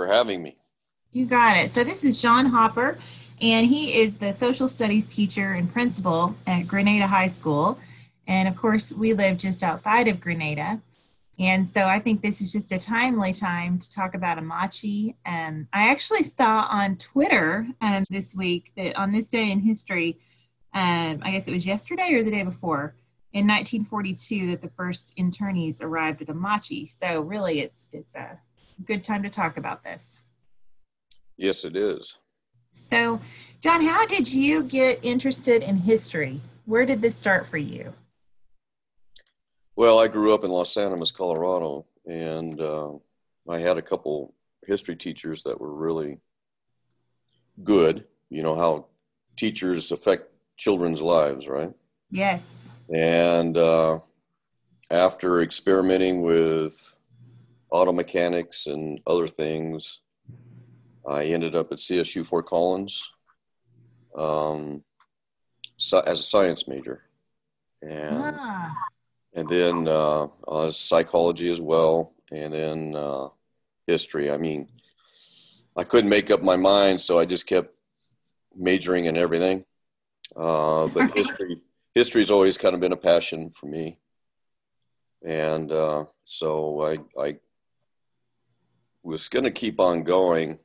for having me. You got it. So, this is John Hopper, and he is the social studies teacher and principal at Granada High School. And of course, we live just outside of Granada. And so I think this is just a timely time to talk about Amache. Um, I actually saw on Twitter um, this week that on this day in history, um, I guess it was yesterday or the day before, in 1942, that the first internees arrived at Amache. So really, it's it's a good time to talk about this. Yes, it is. So, John, how did you get interested in history? Where did this start for you? Well, I grew up in Las Animas, Colorado, and uh, I had a couple history teachers that were really good. You know how teachers affect children's lives, right? Yes. And uh, after experimenting with auto mechanics and other things, I ended up at CSU Fort Collins um, so, as a science major. And ah and then uh, uh, psychology as well, and then uh, history. I mean, I couldn't make up my mind, so I just kept majoring in everything. Uh, but history, history's always kind of been a passion for me, and uh, so I, I was going to keep on going,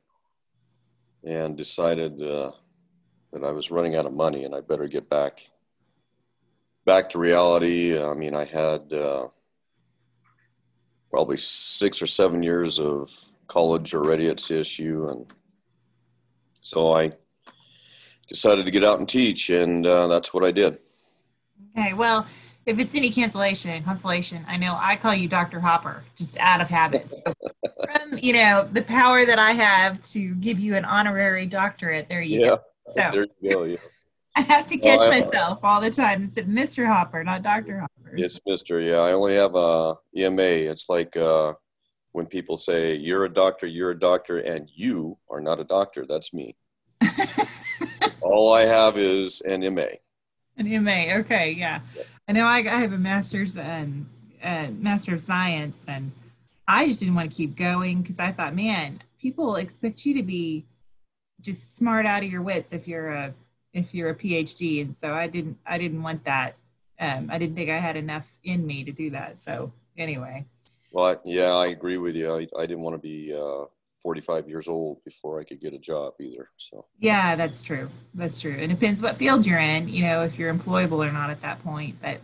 and decided uh, that I was running out of money, and I better get back back to reality. I mean, I had uh, probably six or seven years of college already at CSU, and so I decided to get out and teach, and uh, that's what I did. Okay, well, if it's any cancellation consolation, I know I call you Dr. Hopper just out of habit. So from you know the power that I have to give you an honorary doctorate, there you yeah. go. So there you go. Yeah. I have to catch myself all the time instead Mr. Hopper, not Dr. Hopper. It's Mr. Yeah, I only have a EMA. It's like uh, when people say you're a doctor, you're a doctor, and you are not a doctor. That's me. all I have is an MA. An MA. Okay, yeah. I know I, I have a master's and uh, master of science, and I just didn't want to keep going because I thought, man, people expect you to be just smart out of your wits if you're a if you're a PhD. And so I didn't I didn't want that. Um, I didn't think I had enough in me to do that. So anyway. Well, yeah, I agree with you. I, I didn't want to be uh, 45 years old before I could get a job either. So yeah, that's true. That's true. It depends what field you're in. You know, if you're employable or not at that point. But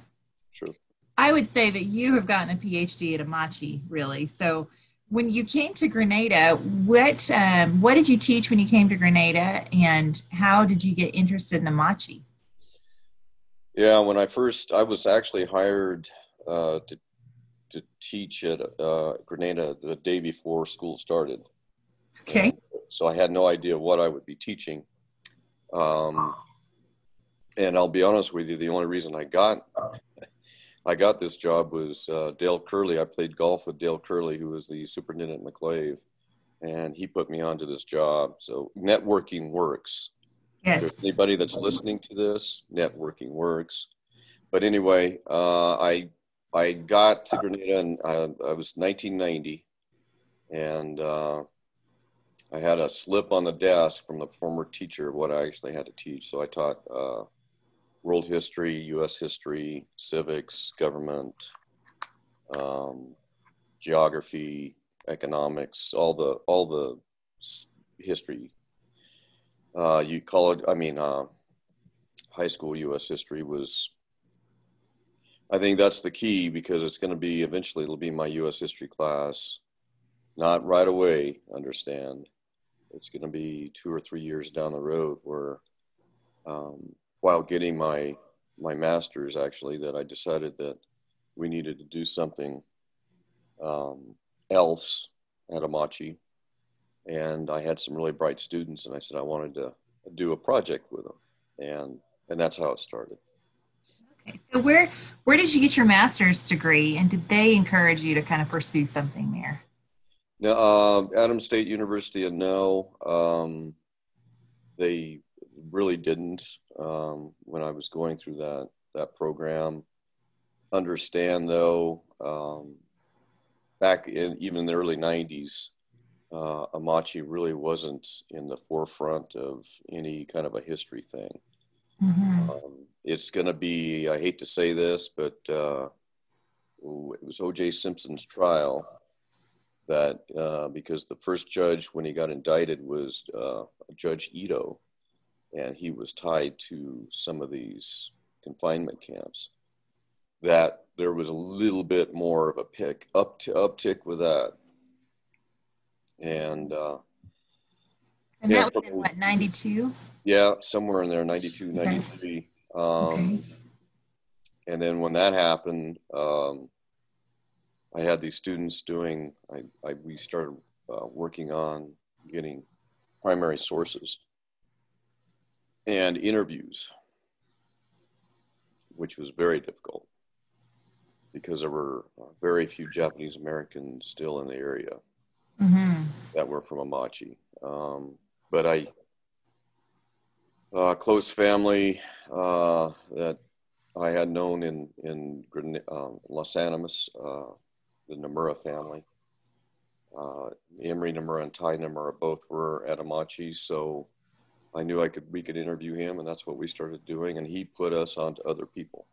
true. I would say that you have gotten a PhD at Amache, really. So when you came to Granada, what um, what did you teach when you came to Granada, and how did you get interested in Amache? Yeah, when I first, I was actually hired uh, to to teach at uh, Granada the day before school started. Okay. So I had no idea what I would be teaching. Um, and I'll be honest with you, the only reason I got I got this job was uh, Dale Curley. I played golf with Dale Curley, who was the superintendent at McClave, and he put me onto this job. So networking works. Yes. If anybody that's listening to this, networking works. But anyway, uh, I I got to Granada, and uh, I was 1990, and uh, I had a slip on the desk from the former teacher of what I actually had to teach. So I taught uh, world history, U.S. history, civics, government, um, geography, economics, all the all the history. Uh, you call it. I mean, uh, high school U.S. history was. I think that's the key because it's going to be eventually it'll be my U.S. history class, not right away. Understand, it's going to be two or three years down the road where um, while getting my my master's actually that I decided that we needed to do something um, else at amache And I had some really bright students, and I said I wanted to do a project with them, and and that's how it started. Okay, so where where did you get your master's degree, and did they encourage you to kind of pursue something there? No, uh, Adams State University, and no, um, they really didn't um, when I was going through that that program. Understand though, um, back in even in the early 90s, uh, Amache really wasn't in the forefront of any kind of a history thing. Mm-hmm. Um, it's going to be, I hate to say this, but uh, it was O.J. Simpson's trial that uh, because the first judge, when he got indicted, was uh, Judge Ito, and he was tied to some of these confinement camps, that there was a little bit more of a pick up to uptick with that. And uh, and yeah, that was in what 92 yeah somewhere in there 92 93 um, okay. and then when that happened um, i had these students doing i, I we started uh, working on getting primary sources and interviews which was very difficult because there were uh, very few Japanese Americans still in the area mm-hmm. that were from Amache. Um, but I, uh, close family uh, that I had known in in uh, Las Animas, uh, the Nomura family. Uh, Emery Nomura and Tai Nomura both were at Amache, so I knew I could we could interview him, and that's what we started doing. And he put us on to other people.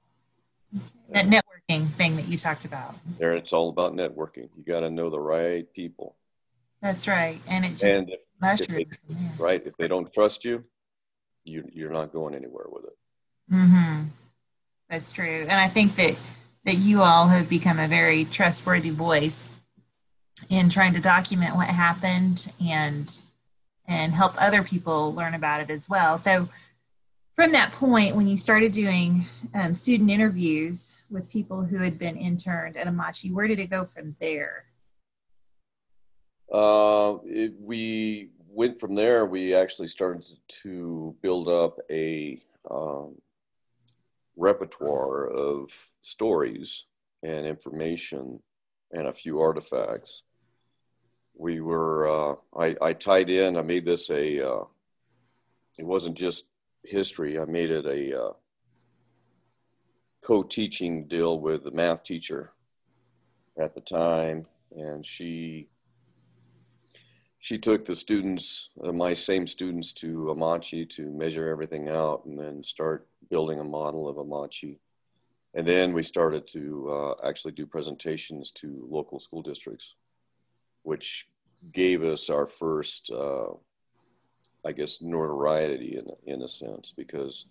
That networking thing that you talked about. There, it's all about networking. You got to know the right people. That's right, and it just and if, if they, right. If they don't trust you, you you're not going anywhere with it. Mm-hmm. That's true, and I think that that you all have become a very trustworthy voice in trying to document what happened and and help other people learn about it as well. So, from that point, when you started doing um, student interviews with people who had been interned at Amache, where did it go from there? Uh, it, we went from there. We actually started to build up a um, repertoire of stories and information and a few artifacts. We were uh, I, I tied in i made this a uh, it wasn't just history i made it a uh, co-teaching deal with the math teacher at the time. And she she took the students uh, my same students to amache to measure everything out and then start building a model of amache and then we started to uh, actually do presentations to local school districts which gave us our first, uh, I guess, notoriety in in a sense because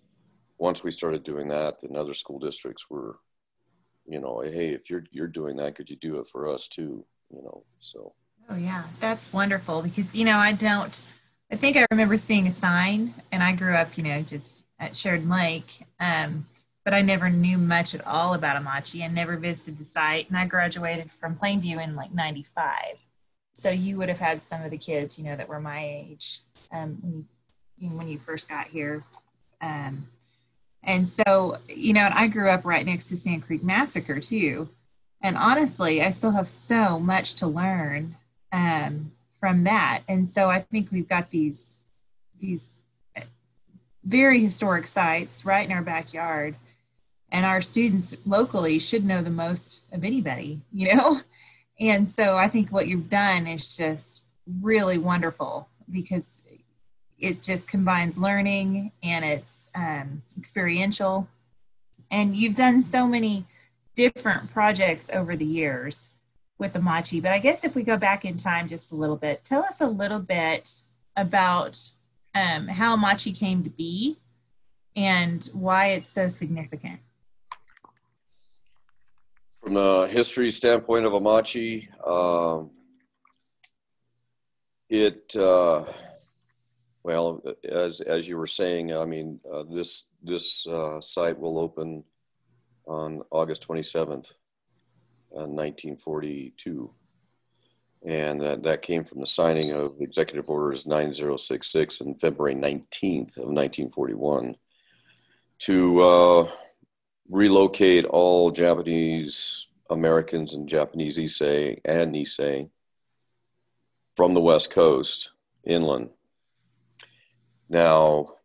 once we started doing that, then other school districts were, you know, hey, if you're you're doing that, could you do it for us too? You know, so. Oh yeah, that's wonderful because you know I don't. I think I remember seeing a sign, and I grew up, you know, just at Sheridan Lake. Um, but I never knew much at all about Amache and never visited the site. And I graduated from Plainview in like 95. So you would have had some of the kids, you know, that were my age um, when, you, when you first got here. Um, and so, you know, I grew up right next to Sand Creek Massacre too. And honestly, I still have so much to learn um, from that. And so I think we've got these these very historic sites right in our backyard. And our students locally should know the most of anybody, you know? And so I think what you've done is just really wonderful because it just combines learning and it's um, experiential. And you've done so many different projects over the years with Amache. But I guess if we go back in time just a little bit, tell us a little bit about um, how Amache came to be and why it's so significant. From the history standpoint of Amache, um, it uh, well as as you were saying, I mean uh, this this uh, site will open on August twenty seventh, uh, nineteen forty two, and that, that came from the signing of Executive Orders nine zero six six on February nineteenth of nineteen forty one to uh, relocate all Japanese Americans and Japanese Issei and Nisei from the West Coast inland. Now,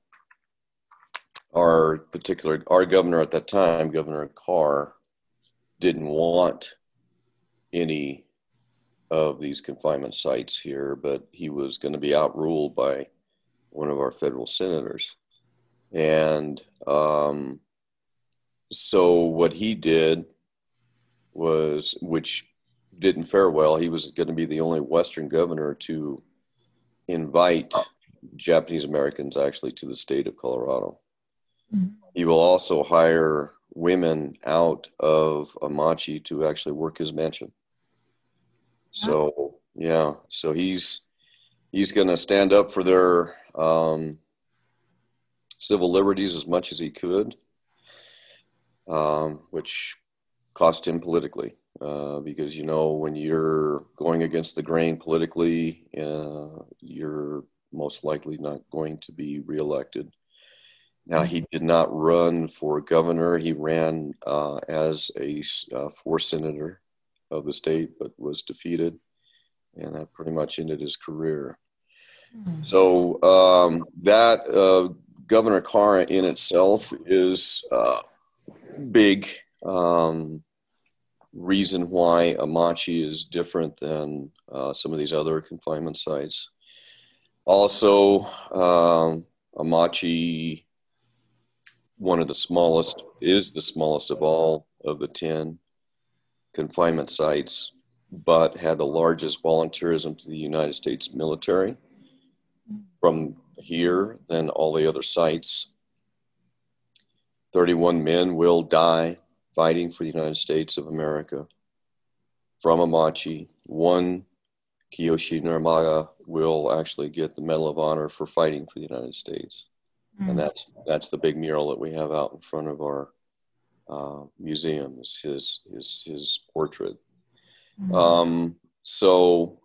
our particular our governor at that time, Governor Carr, didn't want any of these confinement sites here, but he was going to be outruled by one of our federal senators. And um, so what he did was, which didn't fare well, he was going to be the only Western governor to invite Japanese Americans actually to the state of Colorado. Mm-hmm. He will also hire women out of Amache to actually work his mansion. So yeah, so he's he's going to stand up for their um, civil liberties as much as he could, um, which cost him politically. Uh, because you know when you're going against the grain politically, uh, you're most likely not going to be reelected. Now he did not run for governor; he ran uh, as a uh, for senator of the state, but was defeated, and that pretty much ended his career. Mm-hmm. So um, that uh, Governor Carr in itself is uh, big. Um, reason why Amache is different than uh, some of these other confinement sites. Also, um, Amache, one of the smallest, is the smallest of all of the 10 confinement sites, but had the largest volunteerism to the United States military from here than all the other sites. 31 men will die fighting for the United States of America. From Amache. one Kiyoshi Muranaga will actually get the Medal of Honor for fighting for the United States. Mm. And that's that's the big mural that we have out in front of our uh, museum is his his his portrait. Mm. Um, so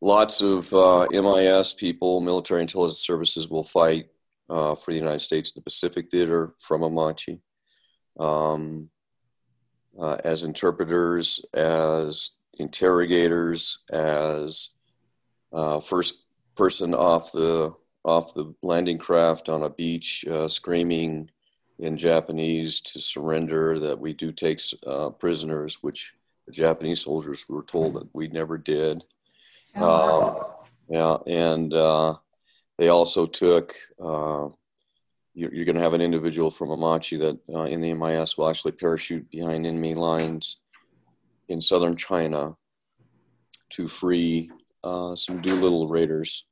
lots of uh, MIS people, military intelligence services, will fight uh, for the United States in the Pacific Theater from Amache. Um, uh, as interpreters, as interrogators, as uh, first person off the off the landing craft on a beach, uh, screaming in Japanese to surrender. That we do take uh, prisoners, which the Japanese soldiers were told that we never did. Oh. Um, yeah, and uh, they also took uh, you're, you're going to have an individual from Amache that uh, in the MIS will actually parachute behind enemy lines in southern China to free uh, some Doolittle raiders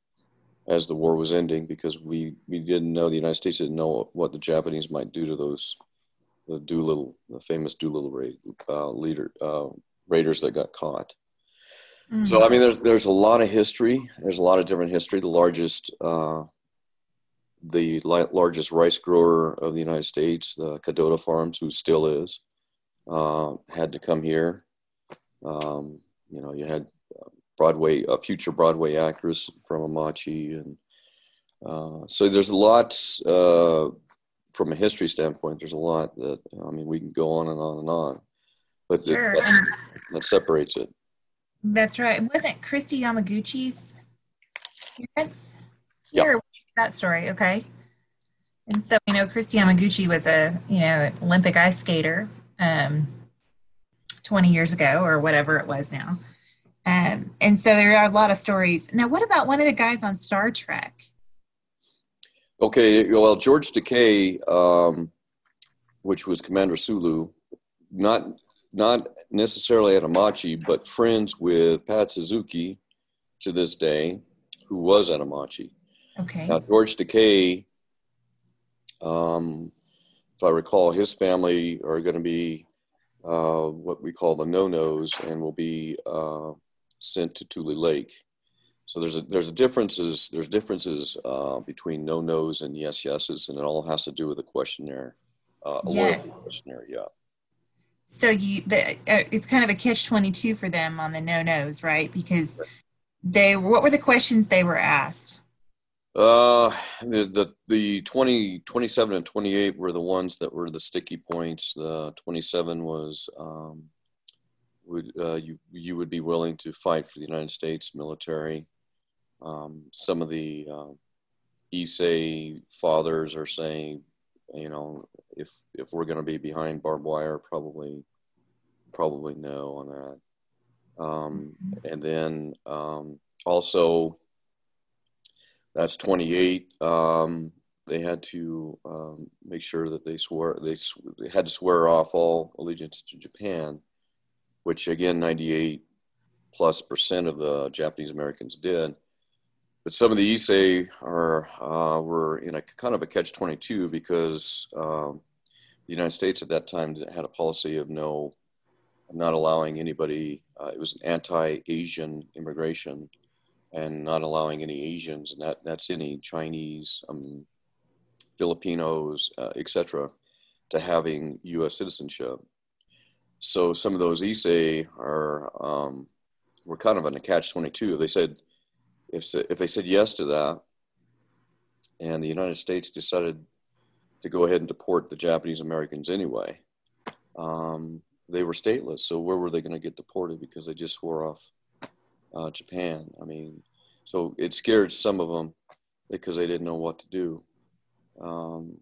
as the war was ending because we, we didn't know, the United States didn't know what the Japanese might do to those, the Doolittle, the famous Doolittle raid, uh, leader, uh, raiders that got caught. Mm-hmm. So, I mean, there's, there's a lot of history. There's a lot of different history. The largest uh, the largest rice grower of the United States, the Cadota Farms, who still is, uh, had to come here. Um, you know, you had Broadway, a future Broadway actress from Amache, and uh, so there's a lot uh, from a history standpoint. There's a lot that I mean, we can go on and on and on, but sure. that separates it. That's right. Wasn't Kristi Yamaguchi's parents? Yeah that story. Okay. And so, you know, Kristi Yamaguchi was a, you know, Olympic ice skater um, 20 years ago or whatever it was now. Um, and so there are a lot of stories. Now, what about one of the guys on Star Trek? Okay, well, George Takei, um, which was Commander Sulu, not not necessarily at Amache, but friends with Pat Suzuki to this day, who was at Amache. Okay. Now, George Takei, um, if I recall, his family are going to be uh, what we call the no-nos and will be uh, sent to Tule Lake. So there's a, there's a differences there's differences uh, between no-nos and yes yeses, and it all has to do with the questionnaire. Uh, yes. questionnaire, yeah. So you, the, uh, it's kind of a catch twenty two for them on the no-nos, right? Because they, what were the questions they were asked? Uh, the, the, the 20, 27 and 28 were the ones that were the sticky points. The 27 was, um, would, uh, you, you would be willing to fight for the United States military. Um, some of the, uh, Issei fathers are saying, you know, if, if we're going to be behind barbed wire, probably, probably no on that. Um, and then um, also, that's 28. Um, they had to um, make sure that they swore they, sw- they had to swear off all allegiance to Japan, which again 98 plus percent of the Japanese Americans did. But some of the Issei are uh, were in a kind of a catch 22 because um, the United States at that time had a policy of no, not allowing anybody. Uh, it was an anti-Asian immigration, and not allowing any Asians, and that that's any Chinese, um, Filipinos, uh, etc., to having U.S. citizenship. So some of those Issei are um, were kind of in a catch twenty two. They said if if they said yes to that, and the United States decided to go ahead and deport the Japanese Americans anyway, um, they were stateless. So where were they going to get deported because they just swore off uh, Japan? I mean, so it scared some of them because they didn't know what to do. Um,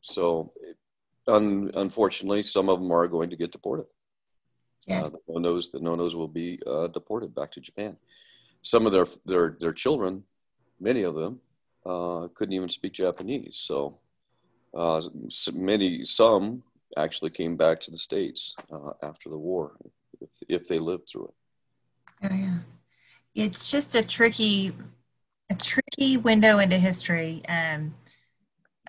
so, un- unfortunately, some of them are going to get deported. Yes. Uh, the no-nos, the no-nos will be uh, deported back to Japan. Some of their their their children, many of them, uh, couldn't even speak Japanese. So, uh, many some actually came back to the states uh, after the war, if, if they lived through it. Oh yeah, it's just a tricky, a tricky window into history. Um,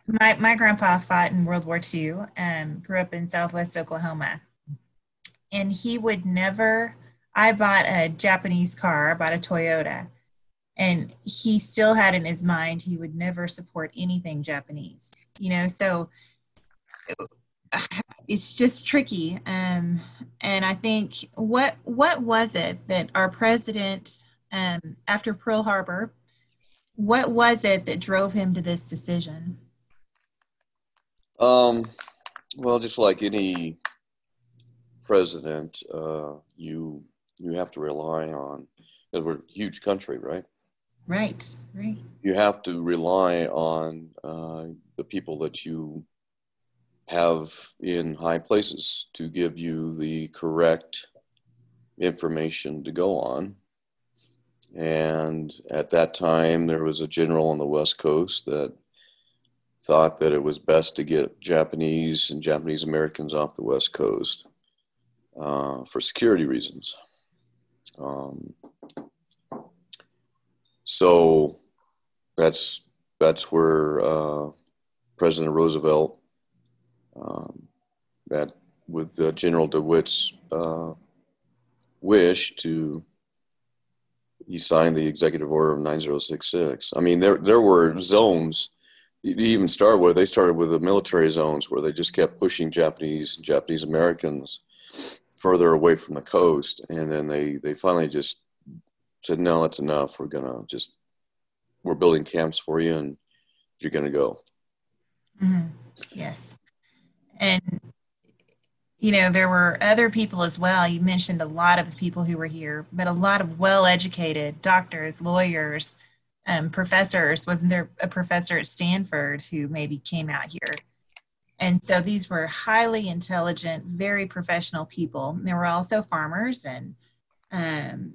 my my grandpa fought in World War II. Um, grew up in Southwest Oklahoma, and he would never. I bought a Japanese car. I bought a Toyota, and he still had in his mind he would never support anything Japanese. You know, so it's just tricky. Um, and I think what what was it that our president, um, after Pearl Harbor, what was it that drove him to this decision? Um, well, just like any president, uh, you you have to rely on. Because we're a huge country, right? Right, right. You have to rely on uh, the people that you have in high places to give you the correct information to go on. And at that time, there was a general on the West Coast that thought that it was best to get Japanese and Japanese Americans off the West Coast uh, for security reasons. Um, so that's that's where uh, President Roosevelt, um, that with uh, General DeWitt's uh, wish to, he signed the executive order of 9066. I mean, there there were zones. You even started where they started with the military zones where they just kept pushing Japanese Japanese Americans further away from the coast, and then they they finally just said, "No, that's enough. We're gonna just we're building camps for you, and you're gonna go." Mm-hmm. Yes, and you know there were other people as well. You mentioned a lot of people who were here, but a lot of well-educated doctors, lawyers, um, professors. Wasn't there a professor at Stanford who maybe came out here? And so these were highly intelligent, very professional people. There were also farmers and um,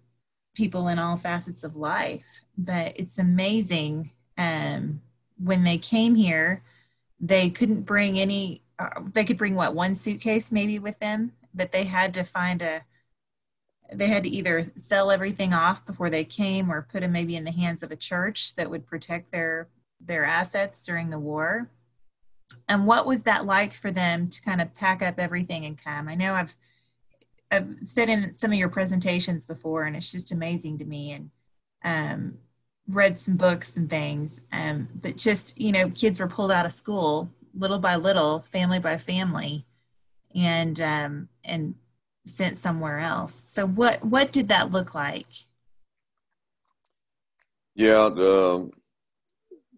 people in all facets of life. But it's amazing um, when they came here, they couldn't bring any, uh, they could bring what, one suitcase maybe with them, but they had to find a, they had to either sell everything off before they came or put them maybe in the hands of a church that would protect their their assets during the war and what was that like for them to kind of pack up everything and come? I know i've i've said in some of your presentations before and it's just amazing to me and um, read some books and things um, but just you know kids were pulled out of school little by little family by family and um, and sent somewhere else. So what what did that look like? Yeah the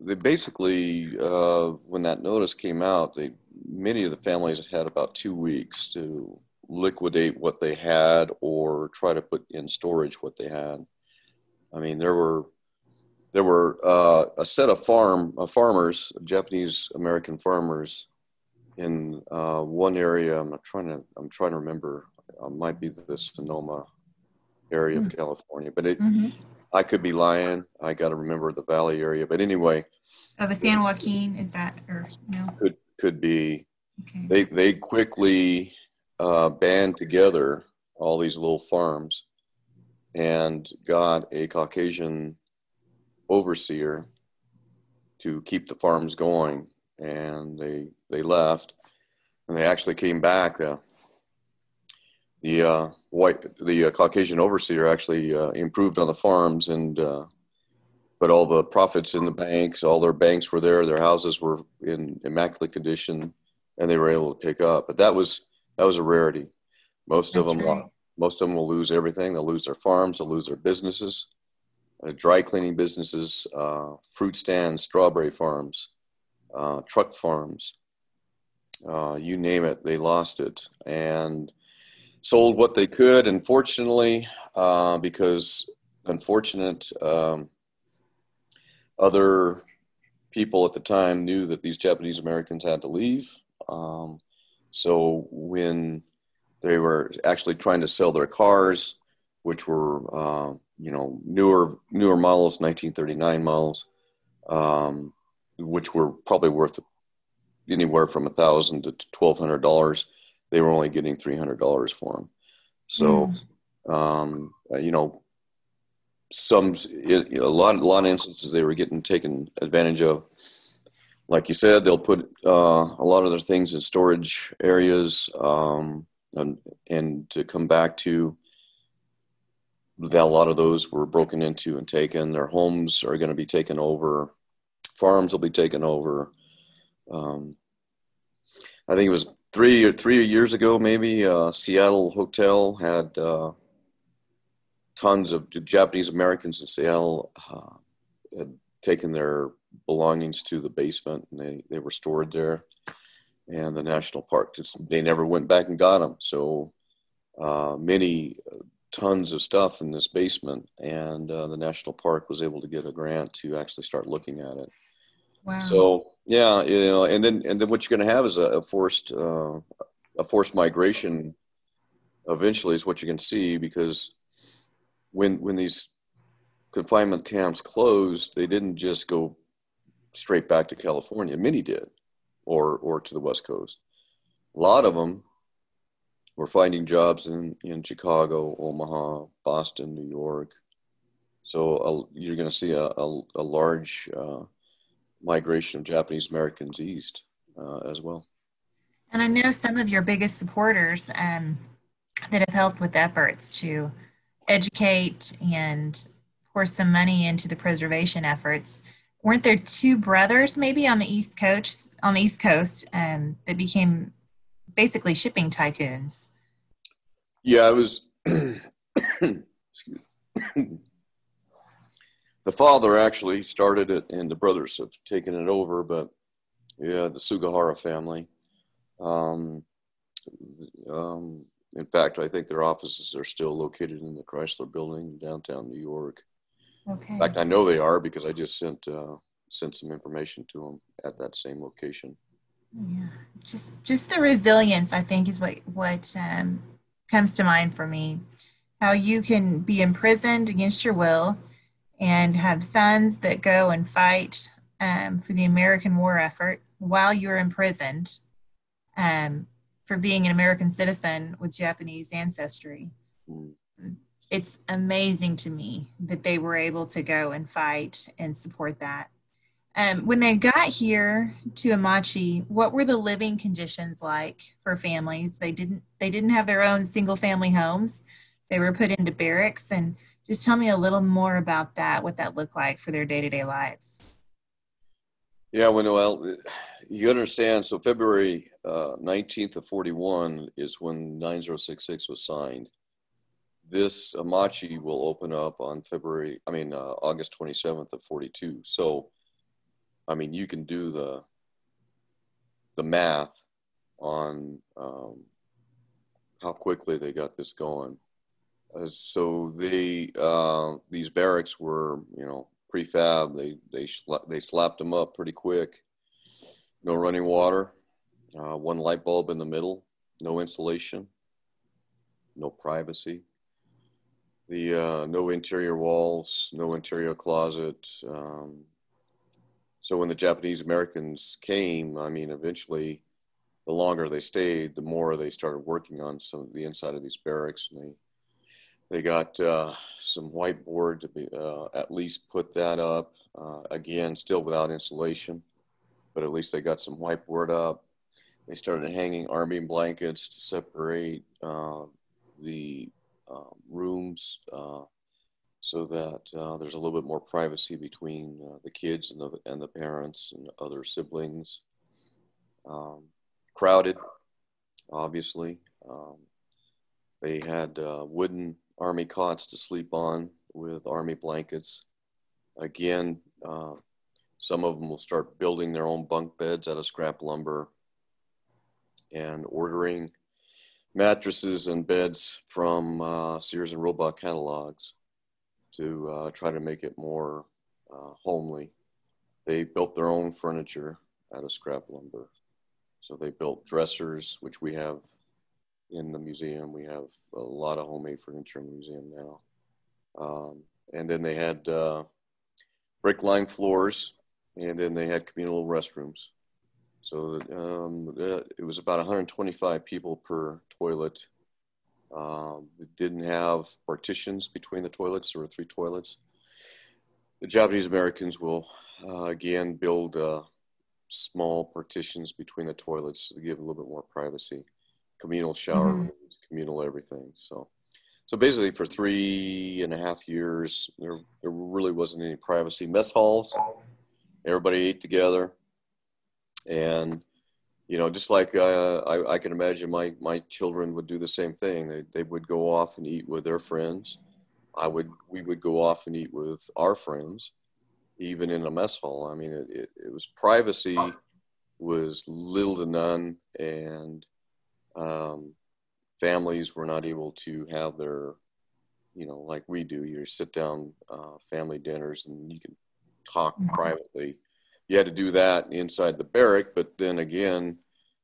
they basically, uh, when that notice came out, they many of the families had about two weeks to liquidate what they had or try to put in storage what they had. I mean, there were there were uh, a set of farm uh, farmers, Japanese American farmers, in uh, one area. I'm trying to I'm trying to remember. Uh, might be the Sonoma area mm-hmm. of California, but it. Mm-hmm. I could be lying. I got to remember the Valley area, but anyway. Oh, the San Joaquin is that or no? Could could be. Okay. They they quickly uh, band together all these little farms and got a Caucasian overseer to keep the farms going. And they they left, and they actually came back. Uh, the uh, white the uh, Caucasian overseer actually uh, improved on the farms and uh, put all the profits in the banks. All their banks were there. Their houses were in immaculate condition, and they were able to pick up. But that was that was a rarity. Most That's of them, right. most of them will lose everything. They'll lose their farms. They'll lose their businesses, uh, dry cleaning businesses, uh, fruit stands, strawberry farms, uh, truck farms. Uh, you name it, they lost it and sold what they could. Unfortunately, uh, because unfortunate um, other people at the time knew that these Japanese Americans had to leave. Um, so when they were actually trying to sell their cars, which were uh, you know newer newer models, 1939 models, um, which were probably worth anywhere from a thousand to twelve hundred dollars, they were only getting three hundred dollars for them. So, mm. um, you know, some it, a lot a lot of instances they were getting taken advantage of like you said, they'll put uh, a lot of their things in storage areas, um, and, and to come back to that, a lot of those were broken into and taken. Their homes are going to be taken over. Farms will be taken over. Um, I think it was three or three years ago, maybe. Uh, Seattle Hotel had uh, tons of Japanese Americans in Seattle uh, had taken their belongings to the basement and they, they were stored there. And the national park, just, they never went back and got them. So uh, many uh, tons of stuff in this basement, and uh, the national park was able to get a grant to actually start looking at it. Wow. So yeah, you know, and then and then what you're going to have is a, forced uh, a forced migration. Eventually, is what you can see because when when these confinement camps closed, they didn't just go straight back to California. Many did, or or to the West Coast. A lot of them were finding jobs in in Chicago, Omaha, Boston, New York. So uh, you're going to see a, a, a large uh, migration of Japanese Americans east uh, as well. And I know some of your biggest supporters um, that have helped with efforts to educate and pour some money into the preservation efforts weren't there two brothers maybe on the east coast on the east coast um, that became basically shipping tycoons yeah it was the father actually started it and the brothers have taken it over but yeah the sugahara family um, um, in fact i think their offices are still located in the chrysler building in downtown new york Okay. In fact, I know they are because I just sent uh, sent some information to them at that same location. Yeah, just just the resilience I think is what what um, comes to mind for me. How you can be imprisoned against your will and have sons that go and fight um, for the American war effort while you're imprisoned um, for being an American citizen with Japanese ancestry. It's amazing to me that they were able to go and fight and support that. Um, when they got here to Amache, what were the living conditions like for families? They didn't they didn't have their own single family homes. They were put into barracks and just tell me a little more about that, what that looked like for their day-to-day lives. Yeah, well, you understand. So February uh, 19th of 41 is when 9066 was signed this Amache will open up on February, I mean, uh, August 27th of 42. So, I mean, you can do the, the math on um, how quickly they got this going. Uh, so they, uh, these barracks were, you know, prefab. They, they, schla- they slapped them up pretty quick. No running water, uh, one light bulb in the middle, no insulation, no privacy the uh, no interior walls, no interior closet. Um, so when the Japanese Americans came, I mean, eventually, the longer they stayed, the more they started working on some of the inside of these barracks, and they they got uh, some whiteboard to be uh, at least put that up. Uh, again, still without insulation, but at least they got some whiteboard up. They started hanging army blankets to separate uh, the uh, rooms uh, so that uh, there's a little bit more privacy between the kids and the, and the parents and other siblings. Um, crowded, obviously. Um, they had uh, wooden army cots to sleep on with army blankets. Again, uh, some of them will start building their own bunk beds out of scrap lumber and ordering mattresses and beds from uh, Sears and Roebuck catalogs to uh, try to make it more uh, homely. They built their own furniture out of scrap lumber. So they built dressers, which we have in the museum. We have a lot of homemade furniture in the museum now. Um, and then they had uh, brick lined floors, and then they had communal restrooms. So um, it was about 125 people per toilet. Um, it didn't have partitions between the toilets. There were three toilets. The Japanese Americans will uh, again build uh, small partitions between the toilets to give a little bit more privacy. Communal shower mm-hmm. rooms, communal everything. So, so basically, for three and a half years, there there really wasn't any privacy. Mess halls, everybody ate together and you know just like uh, I, I, can imagine my my children would do the same thing they, they would go off and eat with their friends i would we would go off and eat with our friends even in a mess hall i mean it, it, it was privacy was little to none and um, families were not able to have their you know like we do you sit down uh, family dinners and you can talk mm-hmm. privately you had to do that inside the barrack, but then again,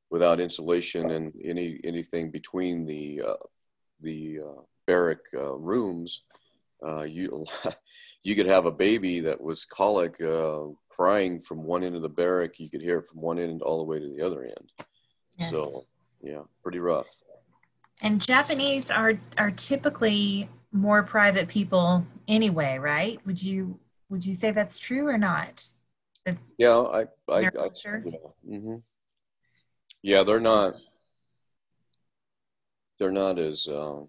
without insulation and any anything between the uh, the uh, barrack uh, rooms, uh, you you could have a baby that was colic uh, crying from one end of the barrack. You could hear it from one end all the way to the other end. Yes. So yeah, pretty rough. And Japanese are are typically more private people anyway, right? Would you would you say that's true or not? yeah, I, I, I yeah. Mm-hmm. yeah, they're not, they're not as, uh,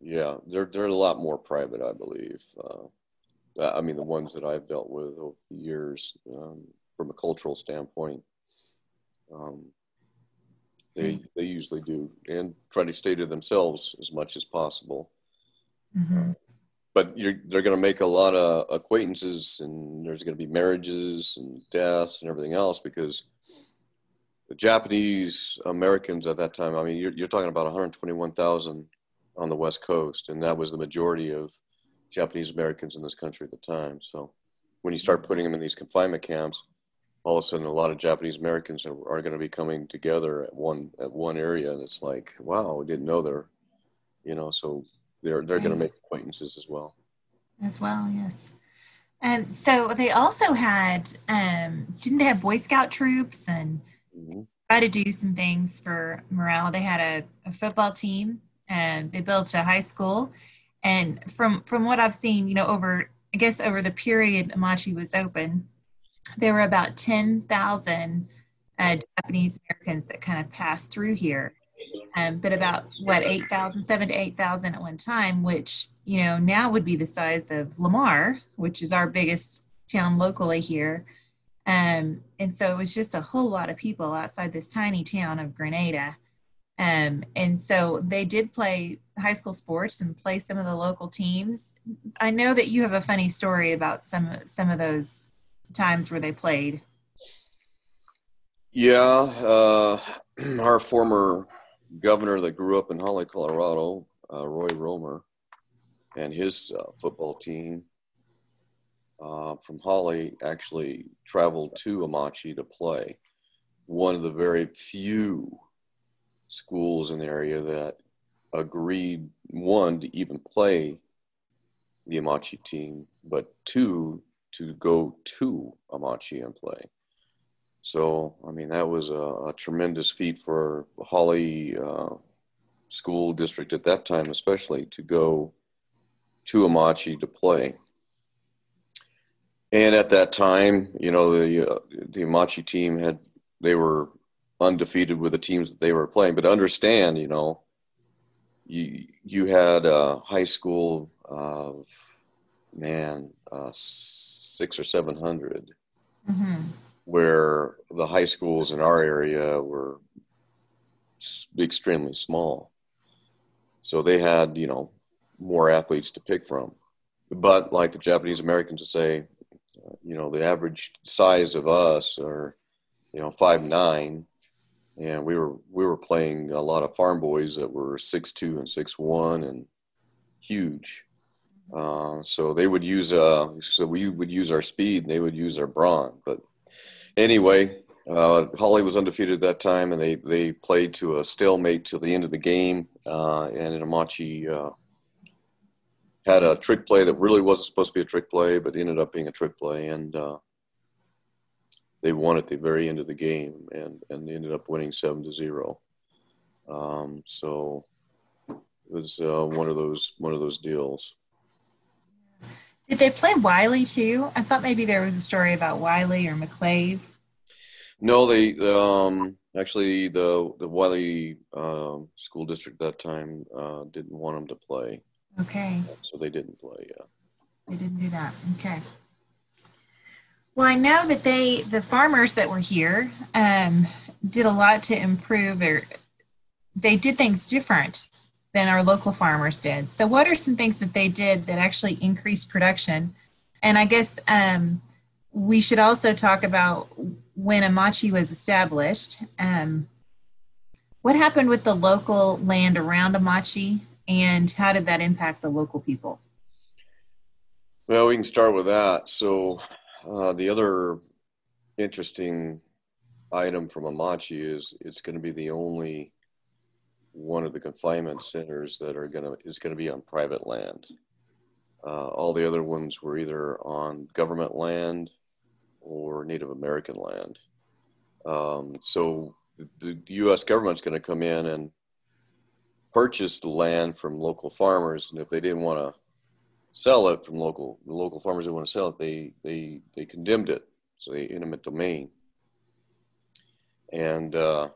yeah, they're they're a lot more private, I believe. Uh, I mean, the ones that I've dealt with over the years, um, from a cultural standpoint, um, they mm-hmm. they usually do and try to stay to themselves as much as possible. Mm-hmm but they're going to make a lot of acquaintances and there's going to be marriages and deaths and everything else because the Japanese Americans at that time, I mean, you're, you're talking about 121,000 on the West Coast, and that was the majority of Japanese Americans in this country at the time. So when you start putting them in these confinement camps, all of a sudden a lot of Japanese Americans are, are going to be coming together at one at one area, and it's like, wow, we didn't know they're, you know, so they're they're right. going to make acquaintances as well. As well, yes. And so they also had um, didn't they have Boy Scout troops and mm-hmm. try to do some things for morale. They had a, a football team and they built a high school. And from from what I've seen, you know, over I guess over the period Amache was open, there were about ten thousand uh, Japanese Americans that kind of passed through here um, but about what 8,000, 7 to 8,000 at one time, which, you know, now would be the size of Lamar, which is our biggest town locally here. Um, and so it was just a whole lot of people outside this tiny town of Granada. Um, and so they did play high school sports and play some of the local teams. I know that you have a funny story about some some of those times where they played. Yeah, uh, our former governor that grew up in Holly, Colorado, uh, Roy Romer, and his uh, football team uh, from Holly actually traveled to Amache to play. One of the very few schools in the area that agreed one to even play the Amache team, but two to go to Amache and play. So, I mean, that was a, a tremendous feat for Holly uh, School District at that time, especially to go to Amache to play. And at that time, you know, the uh, the Amache team had they were undefeated with the teams that they were playing. But understand, you know, you you had a high school of man uh, six or seven hundred, mm-hmm. where the high schools in our area were extremely small. So they had, you know, more athletes to pick from. But like the Japanese Americans would say, uh, you know, the average size of us are, you know, five nine, and we were we were playing a lot of farm boys that were six two and six one and huge. Uh, so they would use uh, so we would use our speed, and they would use our brawn. But anyway, uh, Holly was undefeated at that time, and they they played to a stalemate till the end of the game. Uh, and Amache uh, had a trick play that really wasn't supposed to be a trick play, but ended up being a trick play, and uh, they won at the very end of the game, and and ended up winning seven to zero. Um, so it was uh, one of those one of those deals. Did they play Wiley too? I thought maybe there was a story about Wiley or McClave. No, they um, actually the the Wiley uh, school district that time uh, didn't want them to play. Okay. So they didn't play. Yeah. They didn't do that. Okay. Well, I know that they the farmers that were here um, did a lot to improve or they did things different than our local farmers did. So, what are some things that they did that actually increased production? And I guess um, we should also talk about when Amache was established. Um, what happened with the local land around Amache, and how did that impact the local people? Well, we can start with that. So, uh, the other interesting item from Amache is it's going to be the only one of the confinement centers that are going to is going to be on private land. Uh, all the other ones were either on government land or Native American land. Um, so the, the U.S. government's going to come in and purchase the land from local farmers, and if they didn't want to sell it from local the local farmers didn't want to sell it, they they they condemned it, so they eminent domain. And uh,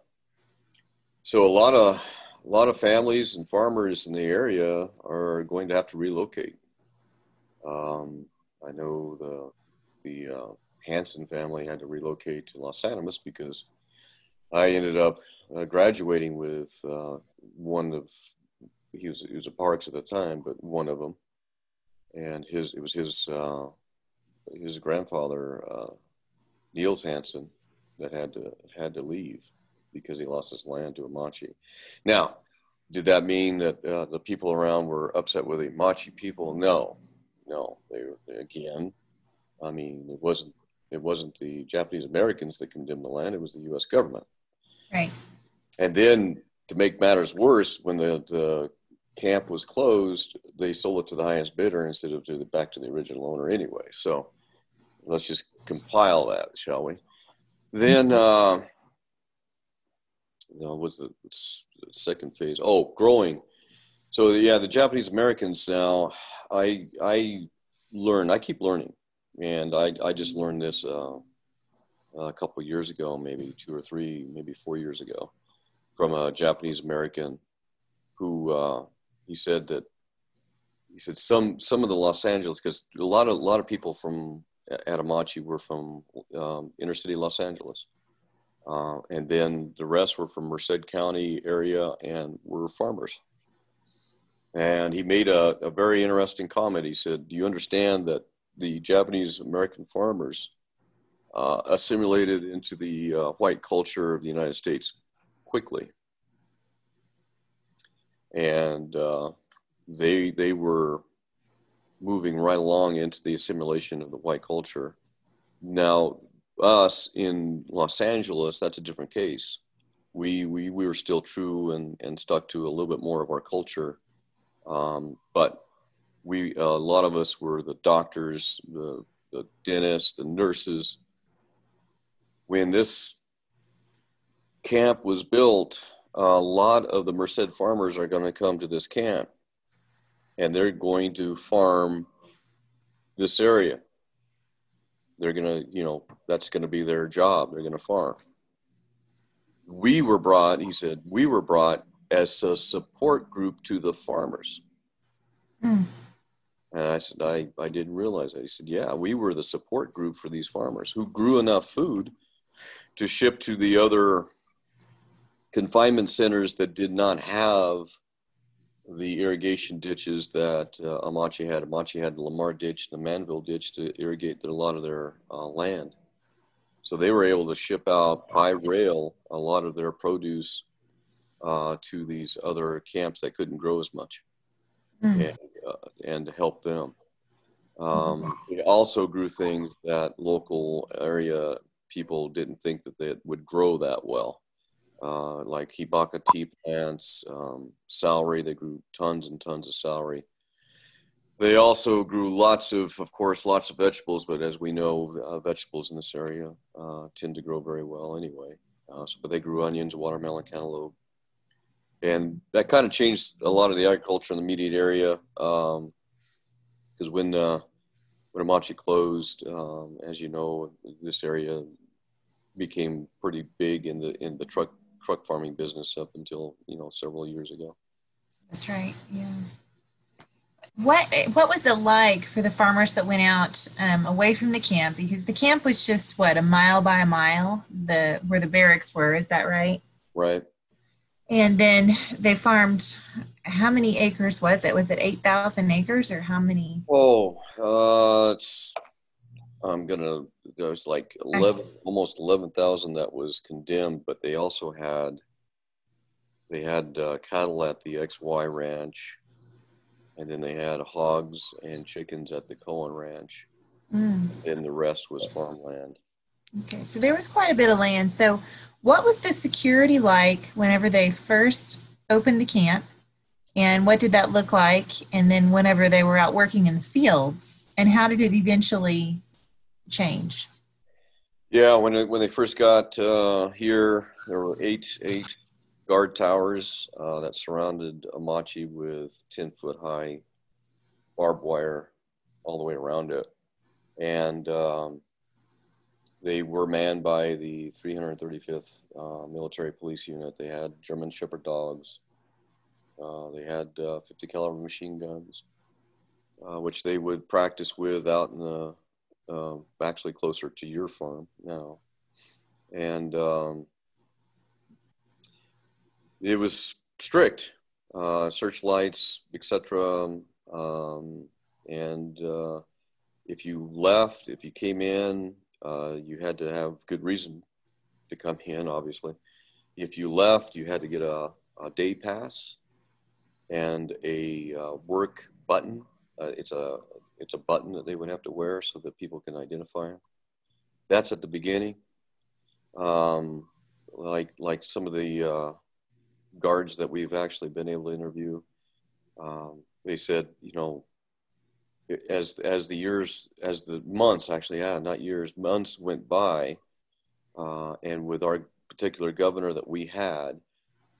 so a lot of a lot of families and farmers in the area are going to have to relocate. Um, I know the the uh, Hanson family had to relocate to Las Animas because I ended up uh, graduating with uh, one of he was he was a Parks at the time, but one of them, and his it was his uh, his grandfather uh, Niels Hanson that had to had to leave because he lost his land to Amache. Now, did that mean that uh, the people around were upset with the Amache people? No, no. They were again. I mean, it wasn't it wasn't the Japanese Americans that condemned the land; it was the U.S. government. Right. And then, to make matters worse, when the, the camp was closed, they sold it to the highest bidder instead of to the back to the original owner anyway. So let's just compile that, shall we? Then. Uh, no, what's the second phase? Oh, growing. So yeah, the Japanese Americans now. I I learn. I keep learning, and I I just learned this uh, a couple years ago, maybe two or three, maybe four years ago, from a Japanese American, who uh, he said that he said some some of the Los Angeles because a lot of a lot of people from Atamachi were from um, inner city Los Angeles uh, and then the rest were from Merced County area and were farmers. And he made a, a very interesting comment. He said, Do you understand that the Japanese American farmers uh, assimilated into the uh, white culture of the United States quickly? And uh, they, they were moving right along into the assimilation of the white culture. Now, us in Los Angeles, that's a different case. we we we were still true and and stuck to a little bit more of our culture. Um, but we a lot of us were the doctors, the the dentists, the nurses. When this camp was built, a lot of the Merced farmers are going to come to this camp, and they're going to farm this area. They're going to, you know, that's going to be their job. They're going to farm. We were brought, he said, we were brought as a support group to the farmers. Mm. And I said, I, I didn't realize that. He said, Yeah, we were the support group for these farmers who grew enough food to ship to the other confinement centers that did not have the irrigation ditches that uh, Amache had. Amache had the Lamar ditch, the Manville ditch to irrigate a lot of their uh, land. So they were able to ship out by rail a lot of their produce uh, to these other camps that couldn't grow as much mm. and, uh, and help them. Um, they also grew things that local area people didn't think that they would grow that well uh, like Hibaka tea plants, um, celery. They grew tons and tons of celery. They also grew lots of, of course, lots of vegetables. But as we know, uh, vegetables in this area uh, tend to grow very well anyway. Uh, so, but they grew onions, watermelon, cantaloupe, and that kind of changed a lot of the agriculture in the immediate area. Because um, when uh, when Amache closed, um, as you know, this area became pretty big in the in the truck truck farming business up until you know several years ago. That's right. Yeah. What what was it like for the farmers that went out um, away from the camp? Because the camp was just what a mile by a mile, the where the barracks were. Is that right? Right. And then they farmed. How many acres was it? Was it eight thousand acres or how many? Oh, uh, it's I'm gonna there was like 11 almost 11,000 that was condemned but they also had they had uh, cattle at the XY ranch and then they had hogs and chickens at the Cohen ranch. Mm. and the rest was farmland. Okay so there was quite a bit of land. So what was the security like whenever they first opened the camp? And what did that look like? And then whenever they were out working in the fields? And how did it eventually change? Yeah, when when they first got uh, here, there were eight eight guard towers uh, that surrounded Amache with ten foot high barbed wire all the way around it, and um, they were manned by the 335th uh, Military Police Unit. They had German Shepherd dogs. Uh, they had uh, 50 caliber machine guns, uh, which they would practice with out in the uh, actually closer to your farm now. And um, it was strict, uh, searchlights, etc. Um, and uh, if you left, if you came in, uh, you had to have good reason to come in, obviously. If you left, you had to get a, a day pass and a uh, work button. Uh, it's a it's a button that they would have to wear so that people can identify them. That's at the beginning. Um, like like some of the uh, guards that we've actually been able to interview, um, they said, you know, as as the years, as the months actually, yeah, not years, months went by, uh, and with our particular governor that we had,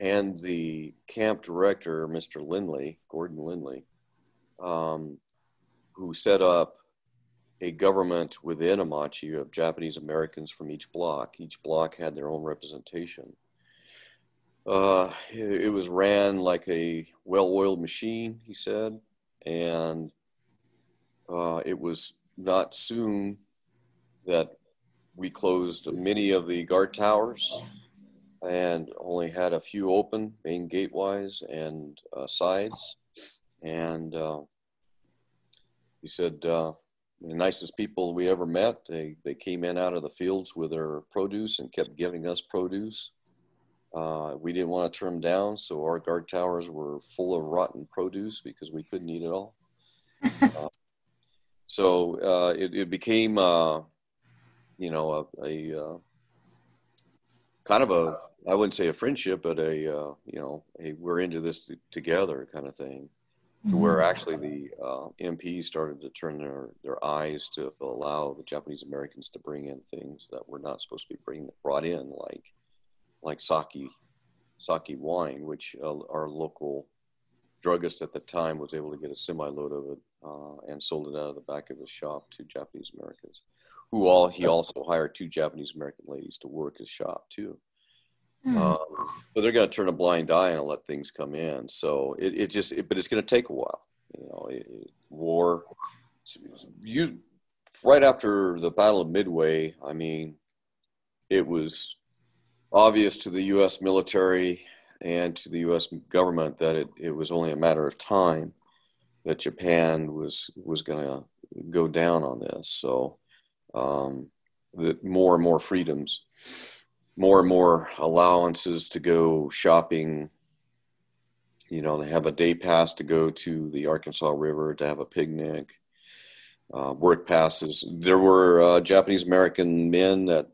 and the camp director, Mr. Lindley, Gordon Lindley, um, who set up a government within Amache of Japanese Americans from each block. Each block had their own representation. Uh, it, it, was ran like a well-oiled machine, he said, and uh, it was not soon that we closed many of the guard towers and only had a few open, main gate-wise and uh, sides, and uh, he said, uh, the nicest people we ever met. They, they came in out of the fields with their produce and kept giving us produce. Uh, we didn't want to turn them down, so our guard towers were full of rotten produce because we couldn't eat it all. uh, so uh, it, it became, uh, you know, a, a, uh, kind of a I wouldn't say a friendship, but a uh, you know, a we're into this together kind of thing. Mm-hmm. Where actually the uh, MPs started to turn their, their eyes to allow the Japanese Americans to bring in things that were not supposed to be bring, brought in, like like sake sake wine, which uh, our local druggist at the time was able to get a semi load of it uh, and sold it out of the back of his shop to Japanese Americans, who all he also hired two Japanese American ladies to work his shop too. Mm. Um, but they're going to turn a blind eye and let things come in. So it, it just, it, but it's going to take a while. You know, it, it, war. You right after the Battle of Midway. I mean, it was obvious to the U.S. military and to the U.S. government that it, it was only a matter of time that Japan was was going to go down on this. So um, that more and more freedoms more and more allowances to go shopping. You know, they have a day pass to go to the Arkansas River to have a picnic. Uh, work passes. There were uh, Japanese American men that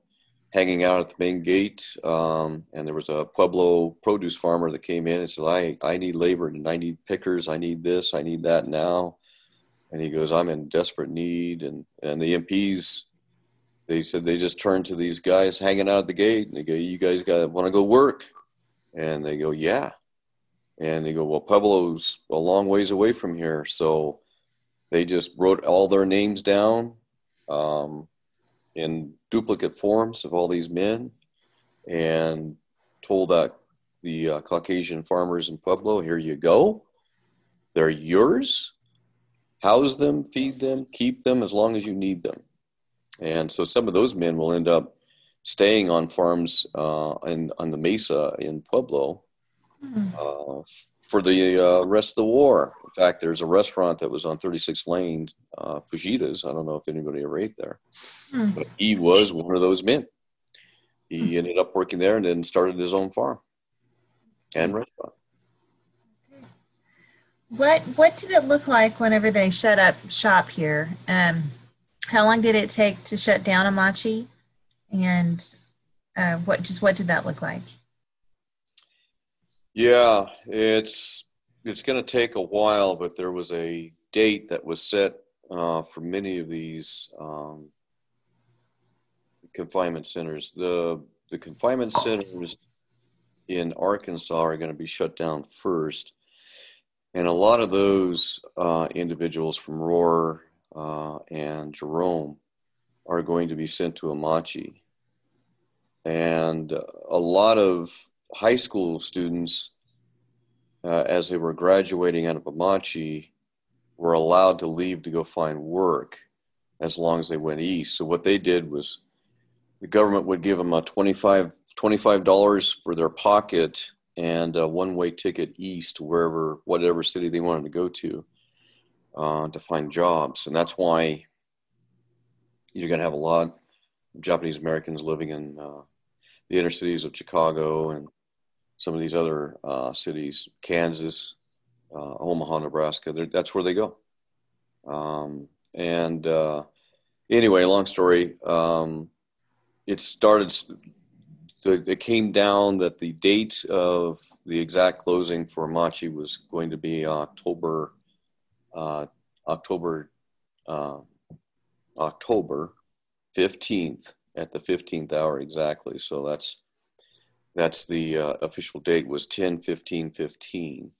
hanging out at the main gate, um, and there was a Pueblo produce farmer that came in and said, "I I need labor and I need pickers. I need this. I need that now." And he goes, "I'm in desperate need." And and the MPs they said they just turned to these guys hanging out at the gate and they go, "You guys got want to go work?" And they go, "Yeah." And they go, "Well, Pueblo's a long ways away from here," so they just wrote all their names down um, in duplicate forms of all these men and told that the uh, Caucasian farmers in Pueblo, "Here you go. They're yours. House them, feed them, keep them as long as you need them." And so some of those men will end up staying on farms uh, in, on the mesa in Pueblo hmm. uh, for the uh, rest of the war. In fact, there's a restaurant that was on 36 Lane, uh, Fujita's. I don't know if anybody ever ate there, mm. but he was one of those men. He mm. ended up working there and then started his own farm and restaurant. What What did it look like whenever they shut up shop here? Um, how long did it take to shut down Amache? And uh, what just what did that look like? Yeah, it's it's going to take a while, but there was a date that was set uh, for many of these um, confinement centers. The the confinement centers in Arkansas are going to be shut down first, and a lot of those uh, individuals from Rohwer uh, and Jerome are going to be sent to Amache. And a lot of high school students, uh, as they were graduating out of Amache, were allowed to leave to go find work as long as they went east. So what they did was the government would give them a 25 $25 for their pocket and a one-way ticket east to wherever whatever city they wanted to go to uh, to find jobs, and that's why you're going to have a lot of Japanese Americans living in uh, the inner cities of Chicago and some of these other uh, cities, Kansas, uh, Omaha, Nebraska. That's where they go. Um, and uh, anyway, long story. Um, it started. It came down that the date of the exact closing for Machi was going to be October uh, October uh, October 15th at the 15th hour exactly. So that's that's the uh, official date was 10 15 15.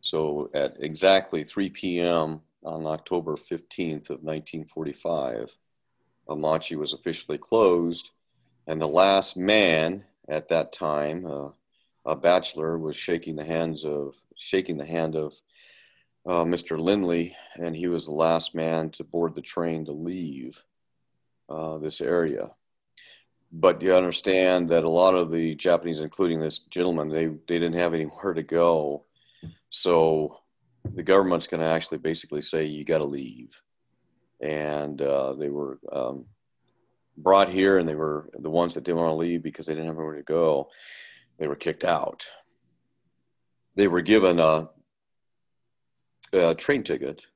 So at exactly 3 p.m. on October 15th of 1945, Amache was officially closed, and the last man at that time, uh, a bachelor, was shaking the hands of shaking the hand of uh, Mr. Lindley, and he was the last man to board the train to leave uh, this area. But you understand that a lot of the Japanese, including this gentleman, they, they didn't have anywhere to go. So the government's going to actually basically say, you got to leave. And uh, they were um, brought here, and they were the ones that didn't want to leave because they didn't have anywhere to go. They were kicked out. They were given a uh, train ticket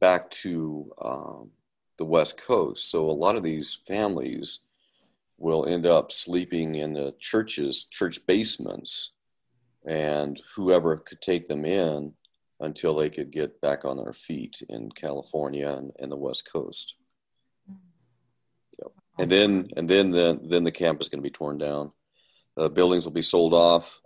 back to um, the West Coast. So a lot of these families will end up sleeping in the churches, church basements, and whoever could take them in until they could get back on their feet in California and, and the West Coast. Yep. And then, and then the then the camp is going to be torn down. The buildings will be sold off,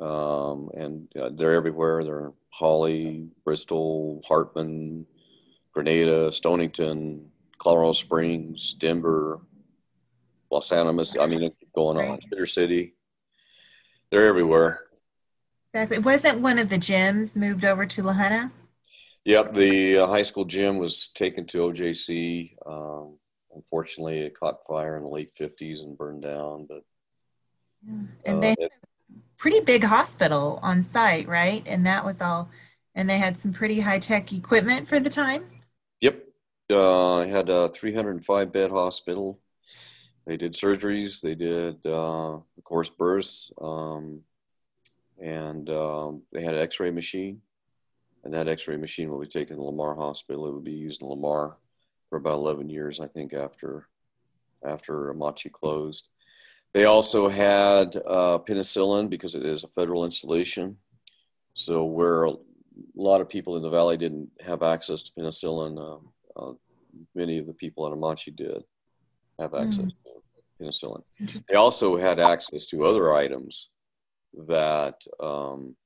um, and uh, they're everywhere. They're Holly, Bristol, Hartman, Granada, Stonington, Colorado Springs, Denver, Las Animas. I mean, it's going on. Cedar City. They're everywhere. Exactly. Wasn't one of the gyms moved over to La Junta? Yep, the uh, high school gym was taken to OJC. Um, unfortunately, it caught fire in the late 50s and burned down. But yeah. and uh, they pretty big hospital on site, right? And that was all. And they had some pretty high tech equipment for the time. Yep, uh, I had a 305 bed hospital. They did surgeries. They did, uh, of course, births. Um, and um, they had an X-ray machine, and that X-ray machine will be taken to Lamar Hospital. It would be used in Lamar for about 11 years, I think, after after Amache closed. They also had uh, penicillin because it is a federal installation. So where a lot of people in the valley didn't have access to penicillin, uh, uh, many of the people at Amache did have access mm. to penicillin. They also had access to other items that um,